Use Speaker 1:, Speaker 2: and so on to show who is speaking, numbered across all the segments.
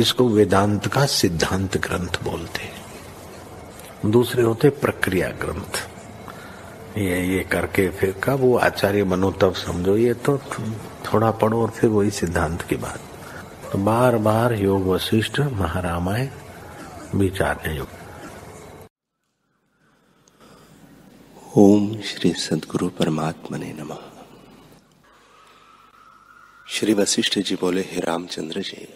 Speaker 1: इसको वेदांत का सिद्धांत ग्रंथ बोलते हैं। दूसरे होते प्रक्रिया ग्रंथ। ये ये करके फिर कब वो आचार्य बनो तब समझो, ये तो थोड़ा पढ़ो और फिर वही सिद्धांत की बात। तो बार बार योग वशिष्ठ महारामायण विचार योग
Speaker 2: ओम श्री सदगुरु परमात्मा ने नमः। श्री वशिष्ठ जी बोले, हे रामचंद्र जी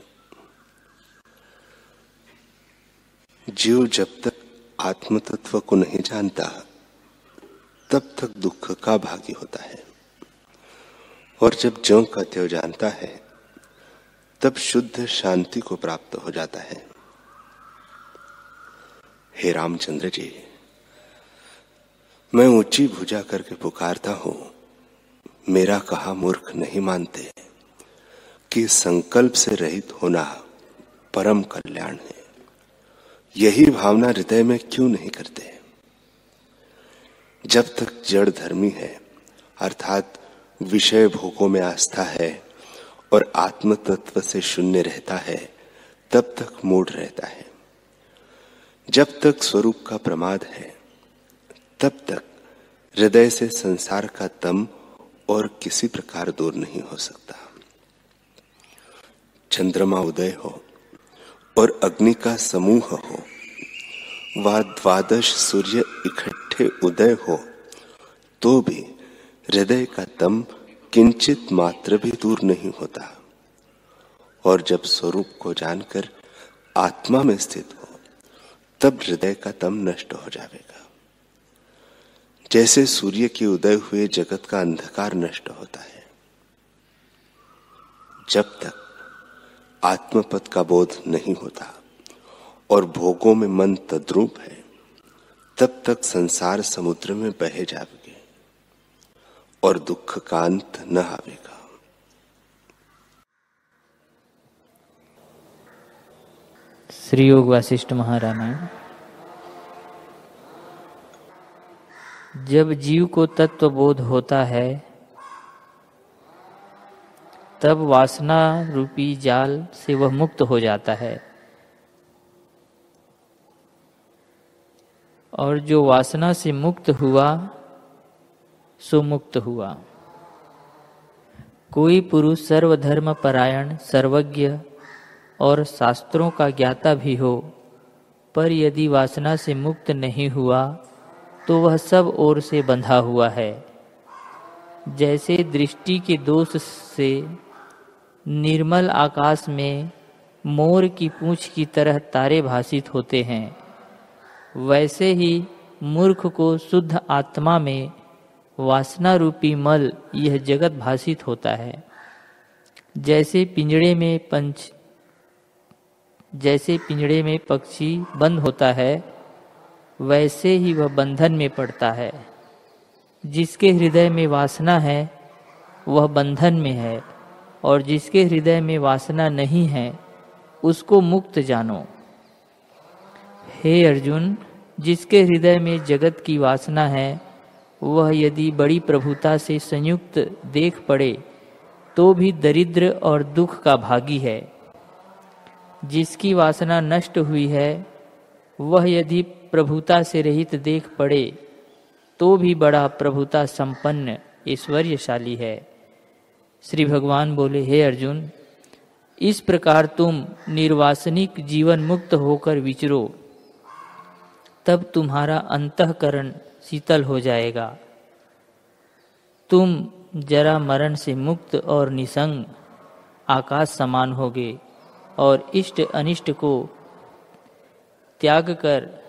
Speaker 2: जीव जब तक आत्म तत्व को नहीं जानता, तब तक दुख का भागी होता है। और जब ज्यो का त्यों जानता है, तब शुद्ध शांति को प्राप्त हो जाता है। हे रामचंद्र जी, मैं ऊँची भुजा करके पुकारता हूँ। मेरा कहा मूर्ख नहीं मानते कि संकल्प से रहित होना परम कल्याण है। यही भावना हृदय में क्यों नहीं करते? जब तक जड़ धर्मी है, अर्थात विषय भोगों में आस्था है और आत्म तत्व से शून्य रहता है, तब तक मूड रहता है। जब तक स्वरूप का प्रमाद है, तब तक हृदय से संसार का तम और किसी प्रकार दूर नहीं हो सकता। चंद्रमा उदय हो और अग्नि का समूह हो। व द्वादश सूर्य इकट्ठे उदय हो तो भी हृदय का तम किंचित मात्र भी दूर नहीं होता। और जब स्वरूप को जानकर आत्मा में स्थित हो, तब हृदय का तम नष्ट हो जाएगा। जैसे सूर्य के उदय हुए जगत का अंधकार नष्ट होता है, जब तक आत्मपद का बोध नहीं होता और भोगों में मन तद्रूप है, तब तक संसार समुद्र में बहे जाओगे और दुख का अंत न आवेगा।
Speaker 3: श्री योग वासिष्ठ महारामायण। जब जीव को तत्व बोध होता है तब वासना रूपी जाल से वह मुक्त हो जाता है। और जो वासना से मुक्त हुआ, सो मुक्त हुआ। कोई पुरुष सर्वधर्म परायण, सर्वज्ञ और शास्त्रों का ज्ञाता भी हो, पर यदि वासना से मुक्त नहीं हुआ तो वह सब ओर से बंधा हुआ है। जैसे दृष्टि के दोष से निर्मल आकाश में मोर की पूंछ की तरह तारे भाषित होते हैं। वैसे ही मूर्ख को शुद्ध आत्मा में वासना रूपी मल यह जगत भाषित होता है। जैसे पिंजड़े में पंच, जैसे पिंजड़े में पक्षी बंद होता है, वैसे ही वह बंधन में पड़ता है। जिसके हृदय में वासना है, वह बंधन में है। और जिसके हृदय में वासना नहीं है, उसको मुक्त जानो। हे अर्जुन, जिसके हृदय में जगत की वासना है, वह यदि बड़ी प्रभुता से संयुक्त देख पड़े तो भी दरिद्र और दुख का भागी है। जिसकी वासना नष्ट हुई है, वह यदि प्रभुता से रहित देख पड़े तो भी बड़ा प्रभुता संपन्न, ऐश्वर्यशाली है। श्री भगवान बोले, हे अर्जुन, इस प्रकार तुम निर्वासनिक जीवन मुक्त होकर विचरो। तब तुम्हारा अंतकरण शीतल हो जाएगा। तुम जरा मरण से मुक्त और निसंग आकाश समान होगे और इष्ट अनिष्ट को त्याग कर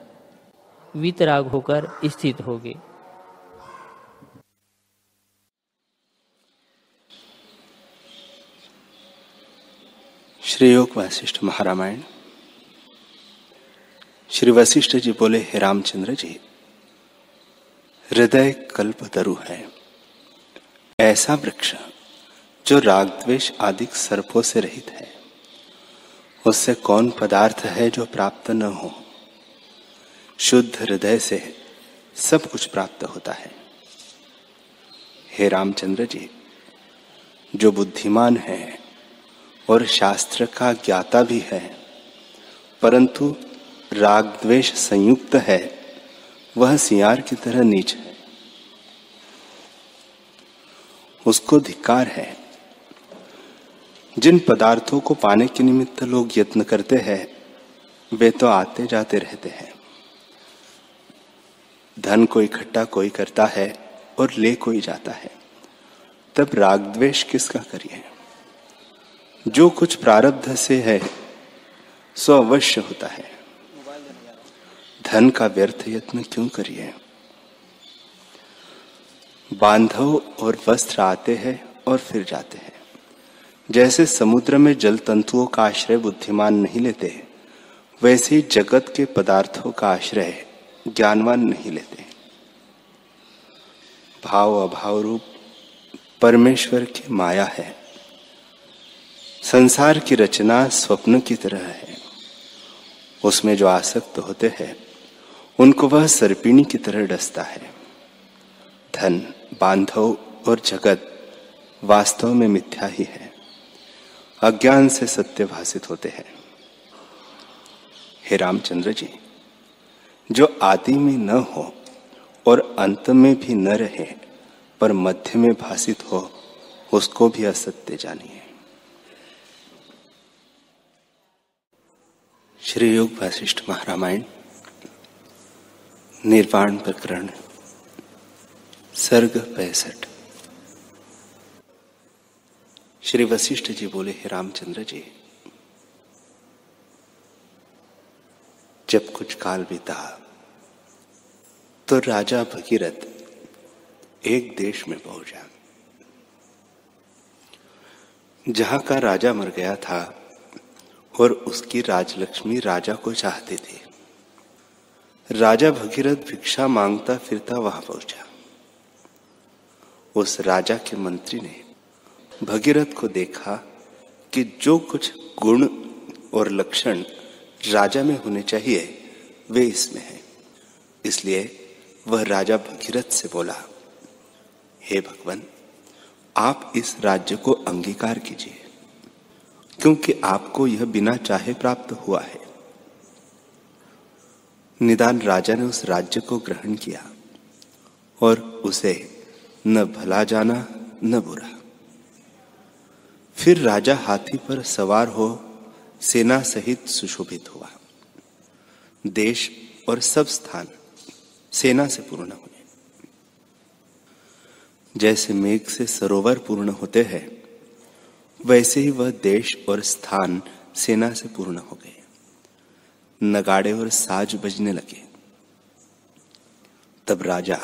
Speaker 3: वितराग होकर स्थित होगे।
Speaker 2: श्री वशिष्ठ महारामायण। श्री वशिष्ठ जी बोले, हे रामचंद्र जी, हृदय कल्प तरु है। ऐसा वृक्ष, जो राग द्वेष आदि सर्पों से रहित है, उससे कौन पदार्थ है जो प्राप्त न हो? शुद्ध हृदय से सब कुछ प्राप्त होता है। हे रामचंद्र जी, जो बुद्धिमान है और शास्त्र का ज्ञाता भी है। परंतु राग द्वेष संयुक्त है। वह सियार की तरह नीच है। उसको धिकार है। जिन पदार्थों को पाने के निमित्त लोग यत्न करते हैं, वे तो आते जाते रहते हैं। धन को इकट्ठा कोई करता है और ले कोई जाता है। तब राग द्वेष किसका करिए? जो कुछ प्रारब्ध से है, सो अवश्य होता है। धन का व्यर्थ यत्न क्यों करिए? बांधव और वस्त्र आते हैं और फिर जाते हैं। जैसे समुद्र में जल तंतुओं का आश्रय बुद्धिमान नहीं लेते, वैसे ही जगत के पदार्थों का आश्रय ज्ञानवान नहीं लेते। भाव अभाव रूप परमेश्वर की माया है। संसार की रचना स्वप्न की तरह है। उसमें जो आसक्त होते हैं, उनको वह सर्पिणी की तरह डसता है। धन, बांधव और जगत वास्तव में मिथ्या ही है। अज्ञान से सत्य भाषित होते हैं। हे रामचंद्र जी, जो आदि में न हो और अंत में भी न रहे, पर मध्य में भाषित हो, उसको भी असत्य जानिए। श्री योग वशिष्ठ महारामायण, निर्वाण प्रकरण, सर्ग पैंसठ। श्री वशिष्ठ जी बोले, हे रामचंद्र जी, जब कुछ काल बीता तो राजा भगीरथ एक देश में पहुँचा। जहाँ का राजा मर गया था और उसकी राजलक्ष्मी राजा को चाहते थे। राजा भगीरथ भिक्षा माँगता फिरता वहाँ पहुँचा। उस राजा के मंत्री ने भगीरथ को देखा कि जो कुछ गुण और लक्षण राजा में होने चाहिए, वे इसमें हैं। इसलिए वह राजा भगीरथ से बोला, हे भगवान, आप इस राज्य को अंगीकार कीजिए। क्योंकि आपको यह बिना चाहे प्राप्त हुआ है। निदान राजा ने उस राज्य को ग्रहण किया और उसे न भला जाना, न बुरा। फिर राजा हाथी पर सवार हो सेना सहित सुशोभित हुआ। देश और सब स्थान सेना से पूर्ण हुए। जैसे मेघ से सरोवर पूर्ण होते हैं वैसे ही वह देश और स्थान सेना से पूर्ण हो गए। नगाड़े और साज बजने लगे। तब राजा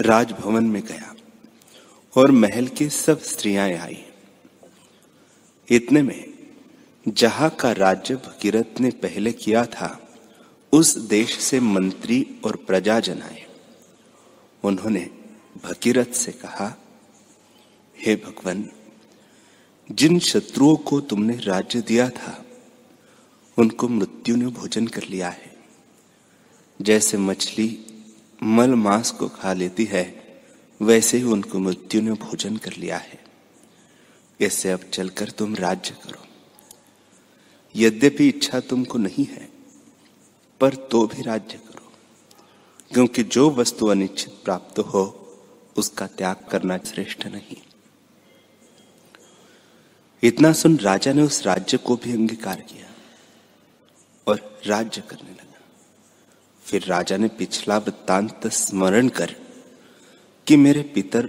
Speaker 2: राजभवन में गया और महल की सब स्त्रियाँ आई। इतने में जहाँ का राज्य भगीरथ ने पहले किया था, उस देश से मंत्री और प्रजाजन आए उन्होंने भगीरथ से कहा, हे भगवान जिन शत्रुओं को तुमने राज्य दिया था, उनको मृत्यु ने भोजन कर लिया है। जैसे मछली मल मांस को खा लेती है, वैसे ही उनको मृत्यु ने भोजन कर लिया है। इससे अब चलकर तुम राज्य करो। यद्यपि इच्छा तुमको नहीं है, पर तो भी राज्य करो, क्योंकि जो वस्तु अनिश्चित प्राप्त हो, उसका त्याग करना श्रेष्ठ नहीं। इतना सुन राजा ने उस राज्य को भी अंगीकार किया और राज्य करने लगा। फिर राजा ने पिछला वृत्तांत स्मरण कर कि मेरे पितर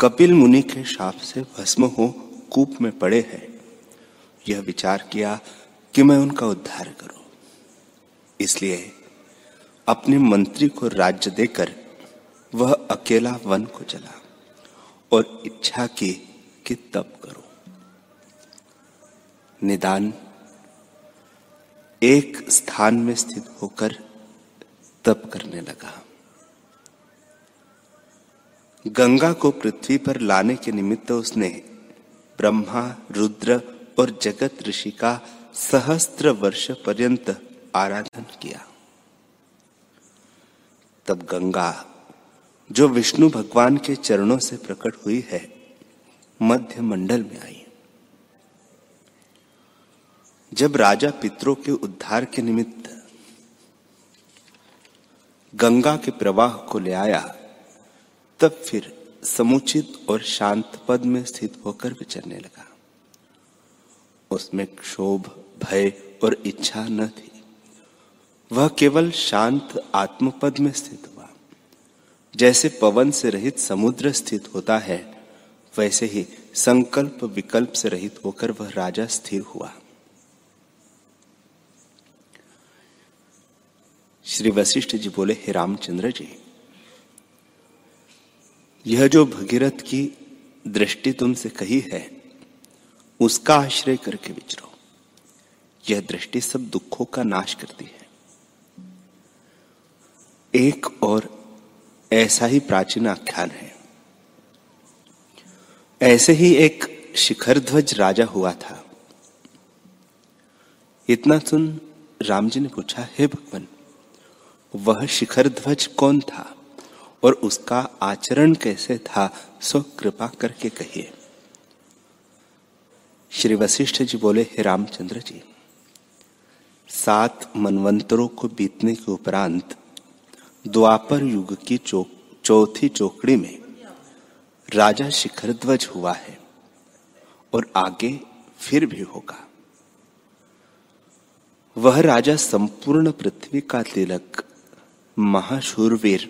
Speaker 2: कपिल मुनि के शाप से भस्म हो कूप में पड़े हैं, यह विचार किया कि मैं उनका उद्धार करूँ। इसलिए अपने मंत्री को राज्य देकर वह अकेला वन को चला और इच्छा की कि तब करो। निदान। एक स्थान में स्थित होकर तप करने लगा। गंगा को पृथ्वी पर लाने के निमित्त उसने ब्रह्मा, रुद्र और जगत ऋषि का सहस्त्र वर्ष पर्यंत आराधन किया। तब गंगा, जो विष्णु भगवान के चरणों से प्रकट हुई है, मध्य मंडल में आई। जब राजा पितरों के उद्धार के निमित्त गंगा के प्रवाह को ले आया, तब फिर समुचित और शांत पद में स्थित होकर विचरने लगा। उसमें क्षोभ, भय और इच्छा न थी। वह केवल शांत आत्मपद में स्थित हुआ। जैसे पवन से रहित समुद्र स्थित होता है, वैसे ही संकल्प विकल्प से रहित होकर वह राजा स्थिर हुआ। श्री वशिष्ठ जी बोले, हे रामचंद्र जी, यह जो भगीरथ की दृष्टि तुमसे कही है, उसका आश्रय करके विचरो। यह दृष्टि सब दुखों का नाश करती है। एक और ऐसा ही प्राचीन आख्यान है। ऐसे ही एक शिखर ध्वज राजा हुआ था। इतना सुन राम जी ने पूछा, हे भगवान वह शिखर ध्वज कौन था? और उसका आचरण कैसे था? सो कृपा करके कहिए। श्री वशिष्ठ जी बोले हे रामचंद्र जी सात मनवंतरों को बीतने के उपरांत द्वापर युग की चौ, चौथी चौकड़ी में राजा शिखर ध्वज हुआ है और आगे फिर भी होगा। वह राजा संपूर्ण पृथ्वी का तिलक महाशूरवीर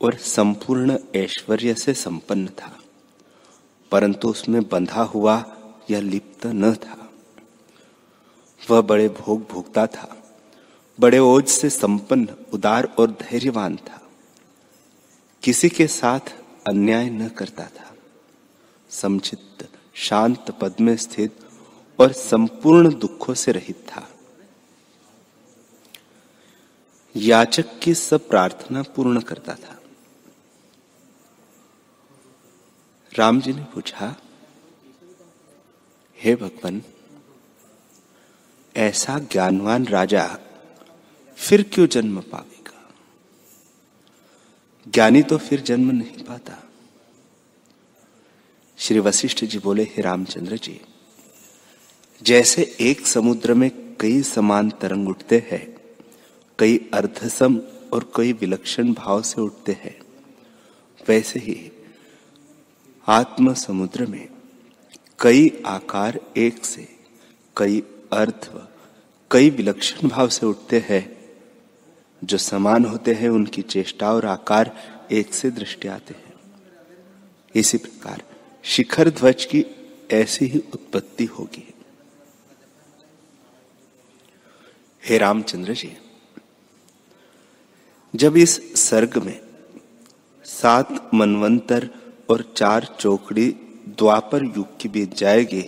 Speaker 2: और संपूर्ण ऐश्वर्य से संपन्न था, परंतु उसमें बंधा हुआ या लिप्त न था। वह बड़े भोग भोगता था, बड़े ओज से संपन्न, उदार और धैर्यवान था। किसी के साथ अन्याय न करता था। समचित शांत पद में स्थित और संपूर्ण दुखों से रहित था। याचक की सब प्रार्थना पूर्ण करता था। राम जी ने पूछा, हे भगवान, ऐसा ज्ञानवान राजा फिर क्यों जन्म पावेगा ज्ञानी तो फिर जन्म नहीं पाता। श्री वशिष्ठ जी बोले, हे रामचंद्र जी, जैसे एक समुद्र में कई समान तरंग उठते हैं कई अर्धसम और कई विलक्षण भाव से उठते हैं। वैसे ही आत्म समुद्र में कई आकार एक से कई अर्थ कई विलक्षण भाव से उठते हैं। जो समान होते हैं, उनकी चेष्टा और आकार एक से दृष्टि आते हैं। इसी प्रकार शिखर ध्वज की ऐसी ही उत्पत्ति होगी। हे रामचंद्र जी जब इस सर्ग में सात मनवंतर और चार चौकड़ी द्वापर युग की बीत जाएगी,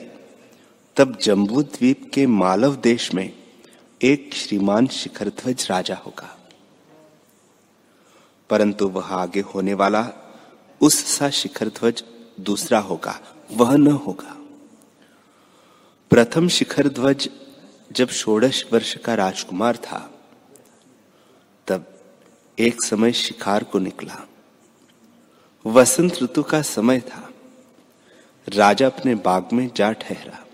Speaker 2: तब जम्बू द्वीप के मालव देश में एक श्रीमान शिखर ध्वज राजा होगा। परंतु वह आगे होने वाला उस सा शिखर ध्वज दूसरा होगा, वह न होगा। प्रथम शिखर ध्वज जब षोडश वर्ष का राजकुमार था एक समय शिकार को निकला। वसंत ऋतु का समय था। राजा अपने बाग में जा ठहरा।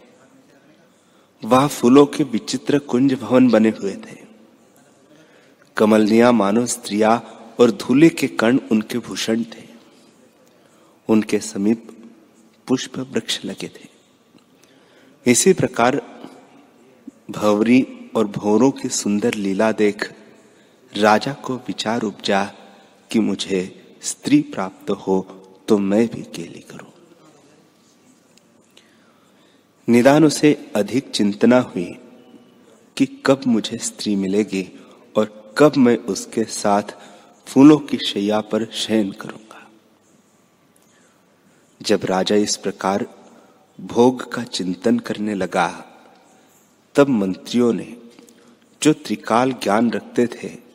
Speaker 2: वहाँ फूलों के विचित्र कुंज भवन बने हुए थे। कमलनिया मानो स्त्रिया और धूले के कण उनके भूषण थे। उनके समीप पुष्प वृक्ष लगे थे। इसी प्रकार भवरी और भौरों की सुंदर लीला देख राजा को विचार उपजा कि मुझे स्त्री प्राप्त हो तो मैं भी केली करूँ। निदान उसे अधिक चिंतना हुई कि कब मुझे स्त्री मिलेगी और कब मैं उसके साथ फूलों की शैया पर शयन करूँगा। जब राजा इस प्रकार भोग का चिंतन करने लगा, तब मंत्रियों ने जो त्रिकाल ज्ञान रखते थे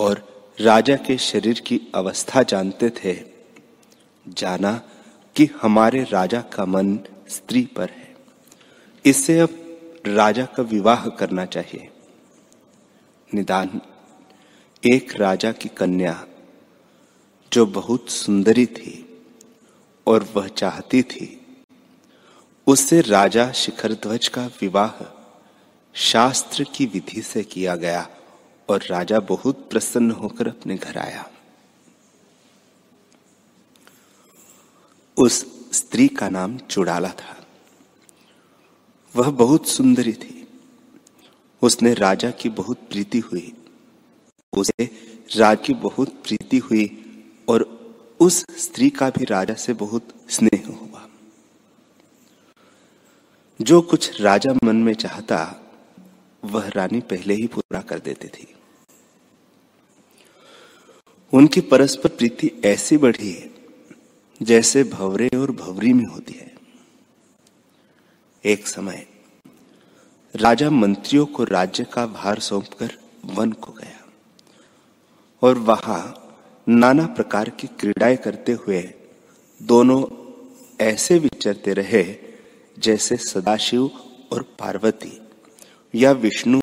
Speaker 2: और राजा के शरीर की अवस्था जानते थे। जाना कि हमारे राजा का मन स्त्री पर है। इससे अब राजा का विवाह करना चाहिए। निदान, एक राजा की कन्या जो बहुत सुंदरी थी और वह चाहती थी, उससे राजा शिखर ध्वज का विवाह शास्त्र की विधि से किया गया। और राजा बहुत प्रसन्न होकर अपने घर आया। उस स्त्री का नाम चुड़ाला था। वह बहुत सुंदरी थी। उसने राजा की बहुत प्रीति हुई। उसे राज की बहुत प्रीति हुई और उस स्त्री का भी राजा से बहुत स्नेह हुआ। जो कुछ राजा मन में चाहता वह रानी पहले ही पूरा कर देती थी। उनकी परस्पर प्रीति ऐसी बढ़ी है, जैसे भवरे और भवरी में होती है। एक समय, राजा मंत्रियों को राज्य का भार सौंपकर वन को गया, और वहाँ नाना प्रकार की क्रीड़ाएँ करते हुए दोनों ऐसे विचरते रहे, जैसे सदाशिव और पार्वती। या विष्णु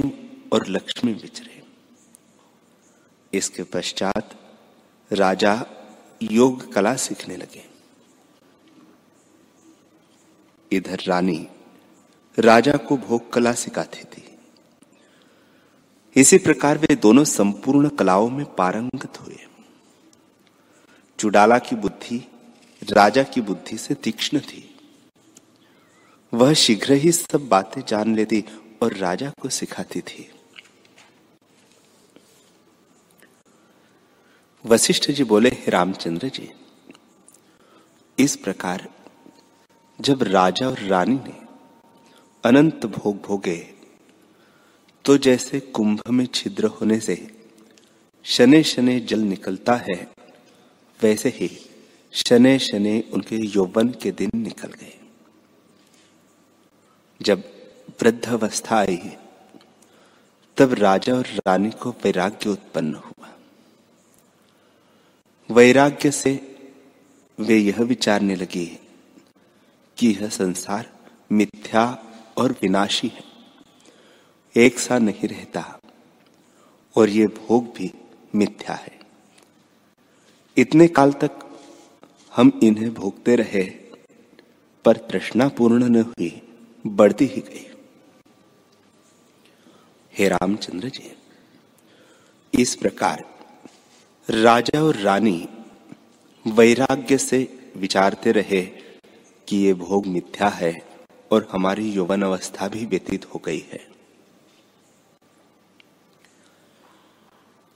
Speaker 2: और लक्ष्मी विचरे इसके पश्चात राजा योग कला सीखने लगे। इधर रानी राजा को भोग कला सिखाती थी। इसी प्रकार वे दोनों संपूर्ण कलाओं में पारंगत हुए। चुडाला की बुद्धि राजा की बुद्धि से तीक्ष्ण थी। वह शीघ्र ही सब बातें जान लेती और राजा को सिखाती थी। वशिष्ठ जी बोले, रामचंद्र जी, इस प्रकार जब राजा और रानी ने अनंत भोग भोगे तो जैसे कुंभ में छिद्र होने से शने शने जल निकलता है, वैसे ही शने शने उनके यौवन के दिन निकल गए। जब वृद्ध अवस्था आई तब राजा और रानी को वैराग्य उत्पन्न हुआ। वैराग्य से वे यह विचारने लगे कि यह संसार मिथ्या और विनाशी है। एक सा नहीं रहता और ये भोग भी मिथ्या है। इतने काल तक हम इन्हें भोगते रहे, पर तृष्णा पूर्ण न हुई, बढ़ती ही गई। हे रामचंद्र जी, इस प्रकार राजा और रानी वैराग्य से विचारते रहे कि ये भोग मिथ्या है और हमारी यौवन अवस्था भी व्यतीत हो गई है।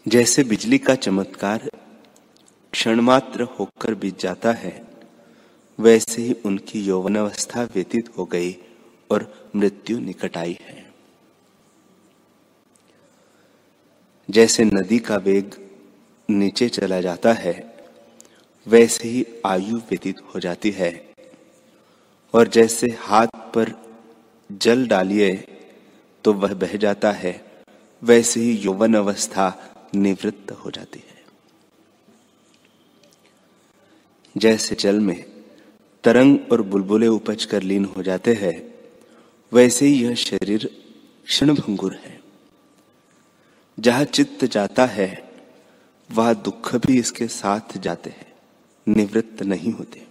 Speaker 2: जैसे बिजली का चमत्कार क्षण मात्र होकर बीत जाता है, वैसे ही उनकी यौवन अवस्था व्यतीत हो गई और मृत्यु निकट आई है। जैसे नदी का वेग नीचे चला जाता है, वैसे ही आयु व्यतीत हो जाती है। और जैसे हाथ पर जल डालिए तो वह बह जाता है, वैसे ही यौवन अवस्था निवृत्त हो जाती है। जैसे जल में तरंग और बुलबुले उपज कर लीन हो जाते हैं, वैसे ही यह शरीर क्षणभंगुर है। जहाँ चित्त जाता है, वह दुख भी इसके साथ जाते हैं, निवृत्त नहीं होते।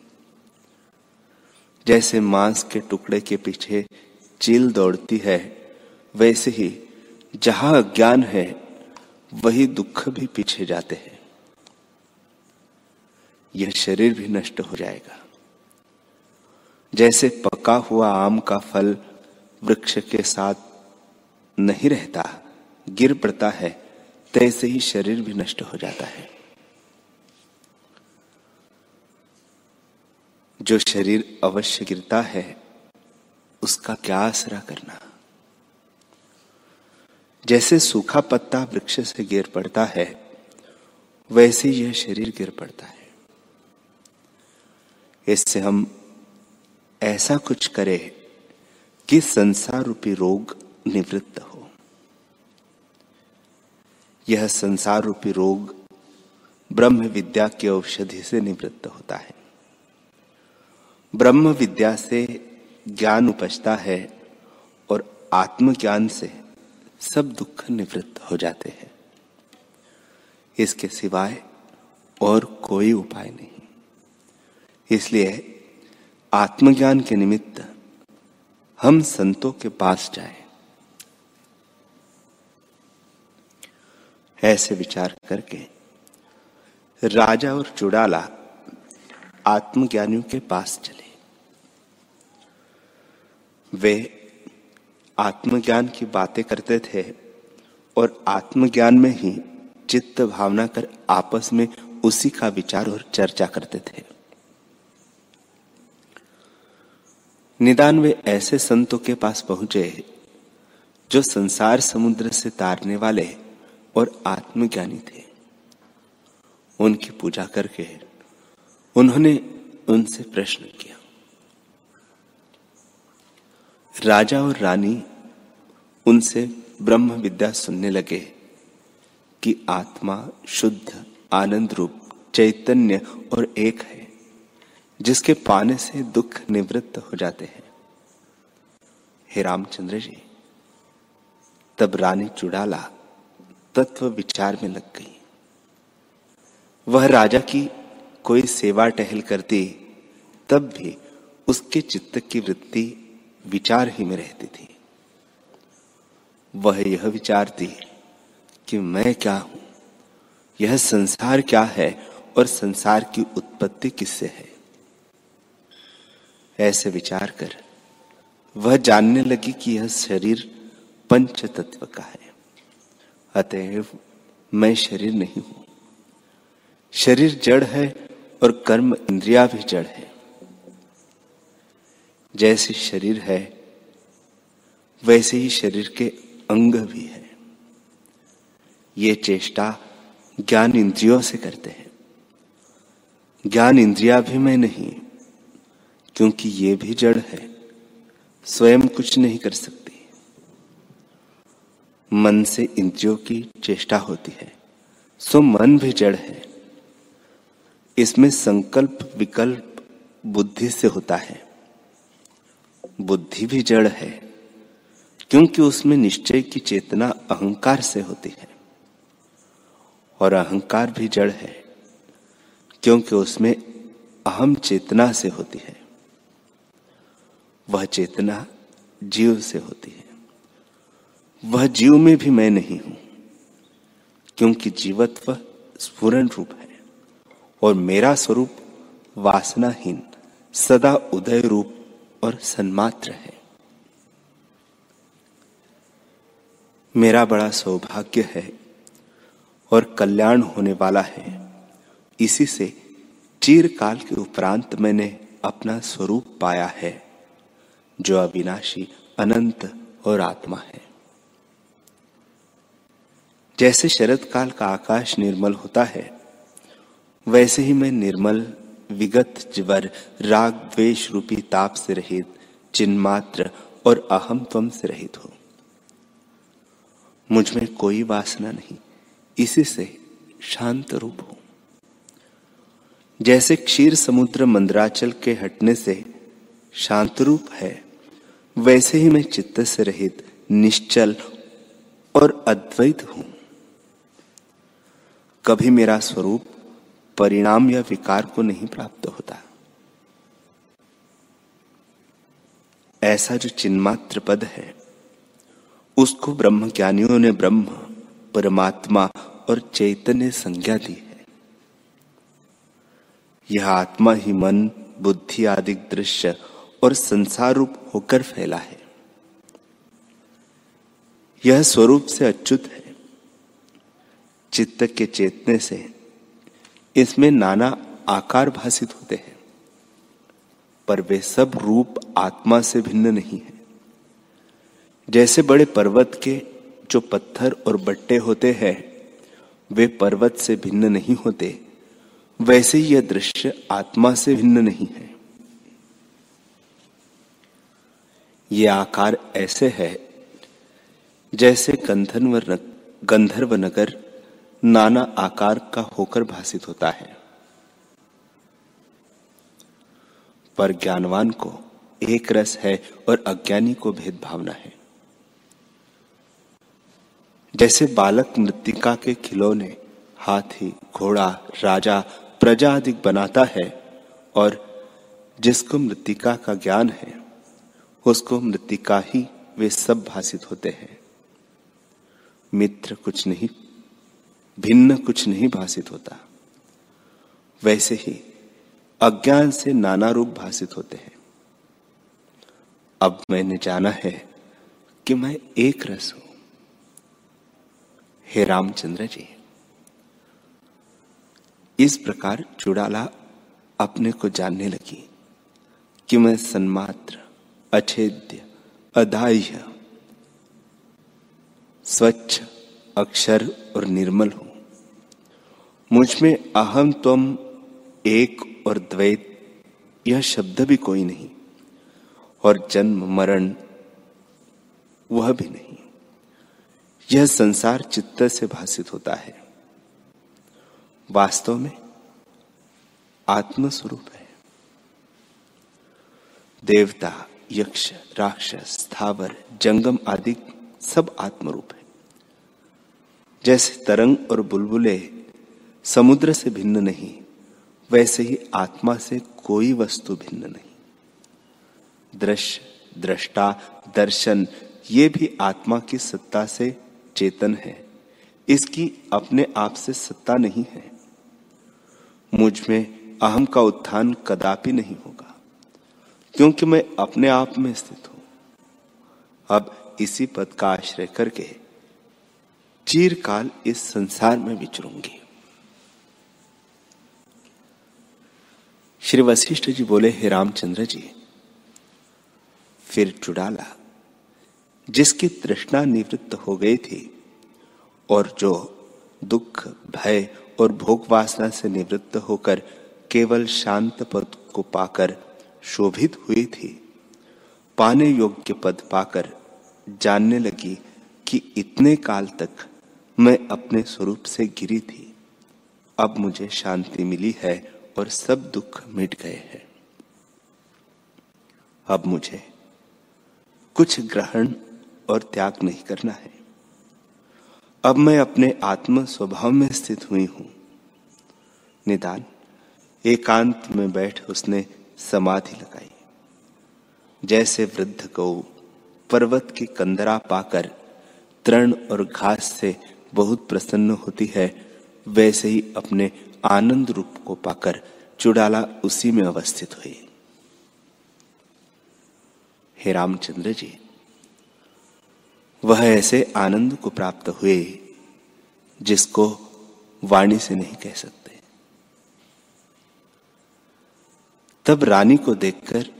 Speaker 2: जैसे मांस के टुकड़े के पीछे चील दौड़ती है, वैसे ही जहाँ अज्ञान है, वही दुख भी पीछे जाते हैं। यह शरीर भी नष्ट हो जाएगा। जैसे पका हुआ आम का फल वृक्ष के साथ नहीं रहता गिर पड़ता है, तैसे ही शरीर भी नष्ट हो जाता है। जो शरीर अवश्य गिरता है, उसका क्या आसरा करना? जैसे सूखा पत्ता वृक्ष से गिर पड़ता है, वैसे यह शरीर गिर पड़ता है। इससे हम ऐसा कुछ करें कि संसार रूपी रोग निवृत्त हो। यह संसार रूपी रोग ब्रह्म विद्या की औषधि से निवृत्त होता है। ब्रह्म विद्या से ज्ञान उपजता है और आत्मज्ञान से सब दुख निवृत्त हो जाते हैं। इसके सिवाय और कोई उपाय नहीं। इसलिए आत्मज्ञान के निमित्त हम संतों के पास जाएँ। ऐसे विचार करके राजा और चुड़ाला आत्मज्ञानियों के पास चले। वे आत्मज्ञान की बातें करते थे और आत्मज्ञान में ही चित्त भावना कर आपस में उसी का विचार और चर्चा करते थे। निदान वे ऐसे संतों के पास पहुँचे जो संसार समुद्र से तारने वाले और आत्मज्ञानी थे। उनकी पूजा करके उन्होंने उनसे प्रश्न किया। राजा और रानी उनसे ब्रह्म विद्या सुनने लगे कि आत्मा शुद्ध, आनंद रूप, चैतन्य और एक है, जिसके पाने से दुख निवृत्त हो जाते हैं। हे रामचंद्र जी, तब रानी चुड़ाला तत्व विचार में लग गई। वह राजा की कोई सेवा टहल करती, तब भी उसके चित्त की वृत्ति विचार ही में रहती थी। वह यह विचारती कि मैं क्या हूँ? यह संसार क्या है और संसार की उत्पत्ति किससे है? ऐसे विचार कर वह जानने लगी कि यह शरीर पंच तत्व का है। अतएव मैं शरीर नहीं हूँ। शरीर जड़ है और कर्म इंद्रिया भी जड़ है। जैसे शरीर है, वैसे ही शरीर के अंग भी है। ये चेष्टा ज्ञान इंद्रियों से करते हैं। ज्ञान इंद्रिया भी मैं नहीं, क्योंकि ये भी जड़ है। स्वयं कुछ नहीं कर सकती। मन से इंद्रियों की चेष्टा होती है, सो मन भी जड़ है। इसमें संकल्प विकल्प बुद्धि से होता है। बुद्धि भी जड़ है, क्योंकि उसमें निश्चय की चेतना अहंकार से होती है। और अहंकार भी जड़ है, क्योंकि उसमें अहम चेतना से होती है। वह चेतना जीव से होती है। वह जीव में भी मैं नहीं हूँ, क्योंकि जीवत्व स्फुरन रूप है और मेरा स्वरूप वासनाहीन, सदा उदय रूप और सन्मात्र है। मेरा बड़ा सौभाग्य है और कल्याण होने वाला है। इसी से चीरकाल के उपरांत मैंने अपना स्वरूप पाया है, जो अविनाशी अनंत और आत्मा है। जैसे शरद काल का आकाश निर्मल होता है, वैसे ही मैं निर्मल, विगत ज्वर, राग द्वेष रूपी ताप से रहित, चिन्मात्र और अहम त्वम से रहित हूँ। मुझमें कोई वासना नहीं, इसी से शांत रूप हो। जैसे क्षीर समुद्र मंदराचल के हटने से शांत रूप है, वैसे ही मैं चित्त से रहित, निश्चल और अद्वैत हूँ। कभी मेरा स्वरूप, परिणाम या विकार को नहीं प्राप्त होता। ऐसा जो चिन्मात्र पद है, उसको ब्रह्म ज्ञानियों ने ब्रह्म, परमात्मा और चैतन्य संज्ञा दी है। यह आत्मा ही मन, बुद्धि आदि दृश्य और संसार रूप होकर फैला है। यह स्वरूप से अच्युत है। चित्त के चेतने से इसमें नाना आकार भाषित होते हैं, पर वे सब रूप आत्मा से भिन्न नहीं है। जैसे बड़े पर्वत के जो पत्थर और बट्टे होते हैं, वे पर्वत से भिन्न नहीं होते, वैसे यह दृश्य आत्मा से भिन्न नहीं है। ये आकार ऐसे है, जैसे गंधर्व नगर नाना आकार का होकर भाषित होता है। पर ज्ञानवान को एक रस है और अज्ञानी को भेद भावना है। जैसे बालक मृतिका के खिलौने हाथी, घोड़ा, राजा, प्रजा आदि बनाता है और जिसको मृतिका का ज्ञान है, उसको मृतिका ही वे सब भाषित होते हैं। मित्र कुछ नहीं भिन्न कुछ नहीं भाषित होता। वैसे ही अज्ञान से नाना रूप भाषित होते हैं। अब मैंने जाना है कि मैं एक रस हूँ। हे रामचंद्र जी, इस प्रकार चुड़ाला अपने को जानने लगी कि मैं सन्मात्र, अछेद्य, अदाह्य, स्वच्छ, अक्षर और निर्मल हूँ। मुझमें अहम तुम एक और द्वैत, यह शब्द भी कोई नहीं, और जन्म मरण वह भी नहीं। यह संसार चित्त से भाषित होता है। वास्तव में आत्मस्वरूप है। देवता, यक्ष, राक्षस, स्थावर, जंगम आदि सब आत्मरूप है। जैसे तरंग और बुलबुले समुद्र से भिन्न नहीं, वैसे ही आत्मा से कोई वस्तु भिन्न नहीं। दृश्य, दृष्टा, दर्शन, ये भी आत्मा की सत्ता से चेतन है। इसकी अपने आप से सत्ता नहीं है। मुझमें अहम का उत्थान कदापि नहीं होगा, क्योंकि मैं अपने आप में स्थित हूँ। अब इसी पद का आश्रय करके चीरकाल इस संसार में विचरूँगी। श्री वशिष्ठ जी बोले, हे रामचंद्र जी, फिर चुड़ाला, जिसकी तृष्णा निवृत्त हो गई थी और जो दुख, भय और भोग वासना से निवृत्त होकर केवल शांत पद को पाकर शोभित हुई थी, पाने योग्य पद पाकर जानने लगी कि इतने काल तक मैं अपने स्वरूप से गिरी थी। अब मुझे शांति मिली है और सब दुख मिट गए हैं। अब मुझे कुछ ग्रहण और त्याग नहीं करना है। अब मैं अपने आत्म स्वभाव में स्थित हुई हूँ। निदान, एकांत में बैठ उसने समाधि लगाई। जैसे वृद्ध गौ पर्वत की कंदरा पाकर तृण और घास से बहुत प्रसन्न होती है, वैसे ही अपने आनंद रूप को पाकर चुड़ाला उसी में अवस्थित हुई। हे रामचंद्र जी, वह ऐसे आनंद को प्राप्त हुए जिसको वाणी से नहीं कह सकते। तब रानी को देखकर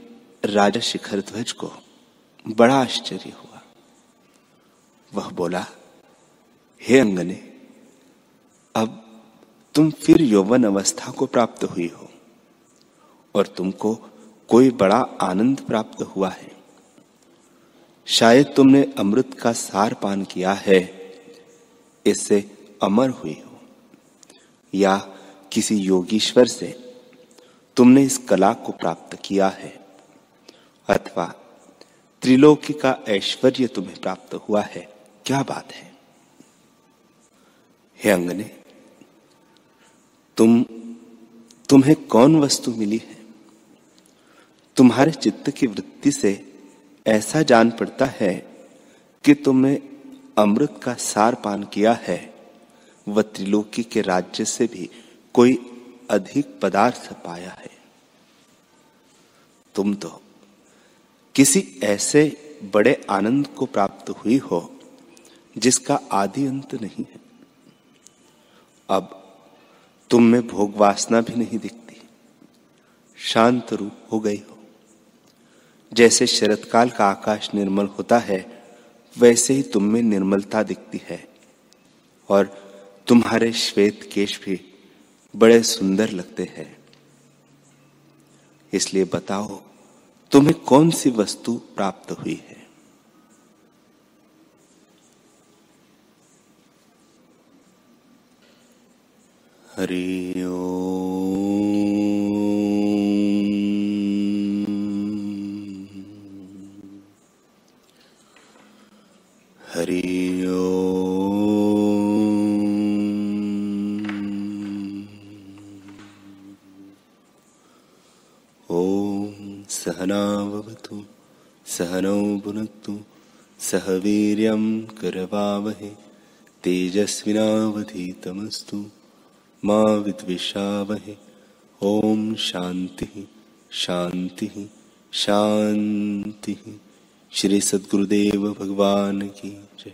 Speaker 2: राजा शिखर ध्वज को बड़ा आश्चर्य हुआ। वह बोला, हे अंगने, अब तुम फिर यौवन अवस्था को प्राप्त हुई हो, और तुमको कोई बड़ा आनंद प्राप्त हुआ है। शायद तुमने अमृत का सार पान किया है, इससे अमर हुई हो, या किसी योगीश्वर से तुमने इस कला को प्राप्त किया है, अथवा त्रिलोकी का ऐश्वर्य तुम्हें प्राप्त हुआ है। क्या बात है? हे अंगने तुम, तुम्हें कौन वस्तु मिली है? तुम्हारे चित्त की वृत्ति से ऐसा जान पड़ता है कि तुमने अमृत का सार पान किया है। व त्रिलोकी के राज्य से भी कोई अधिक पदार्थ पाया है। तुम तो किसी ऐसे बड़े आनंद को प्राप्त हुई हो जिसका आदि अंत नहीं है। अब तुम में भोग वासना भी नहीं दिखती। शांत रूप हो गई हो। जैसे शरतकाल का आकाश निर्मल होता है, वैसे ही तुम में निर्मलता दिखती है। और तुम्हारे श्वेत केश भी बड़े सुंदर लगते हैं। इसलिए बताओ, तुम्हें कौन सी वस्तु प्राप्त हुई है? हरि हरि ॐ सहनावतु सहनौ भुनक्तु सह वीर्यं करवावहे तेजस्विनावधीतमस्तु मा विद्विषावहे ओम शांति शांति शांति। श्री सद्गुरुदेव भगवान की जय।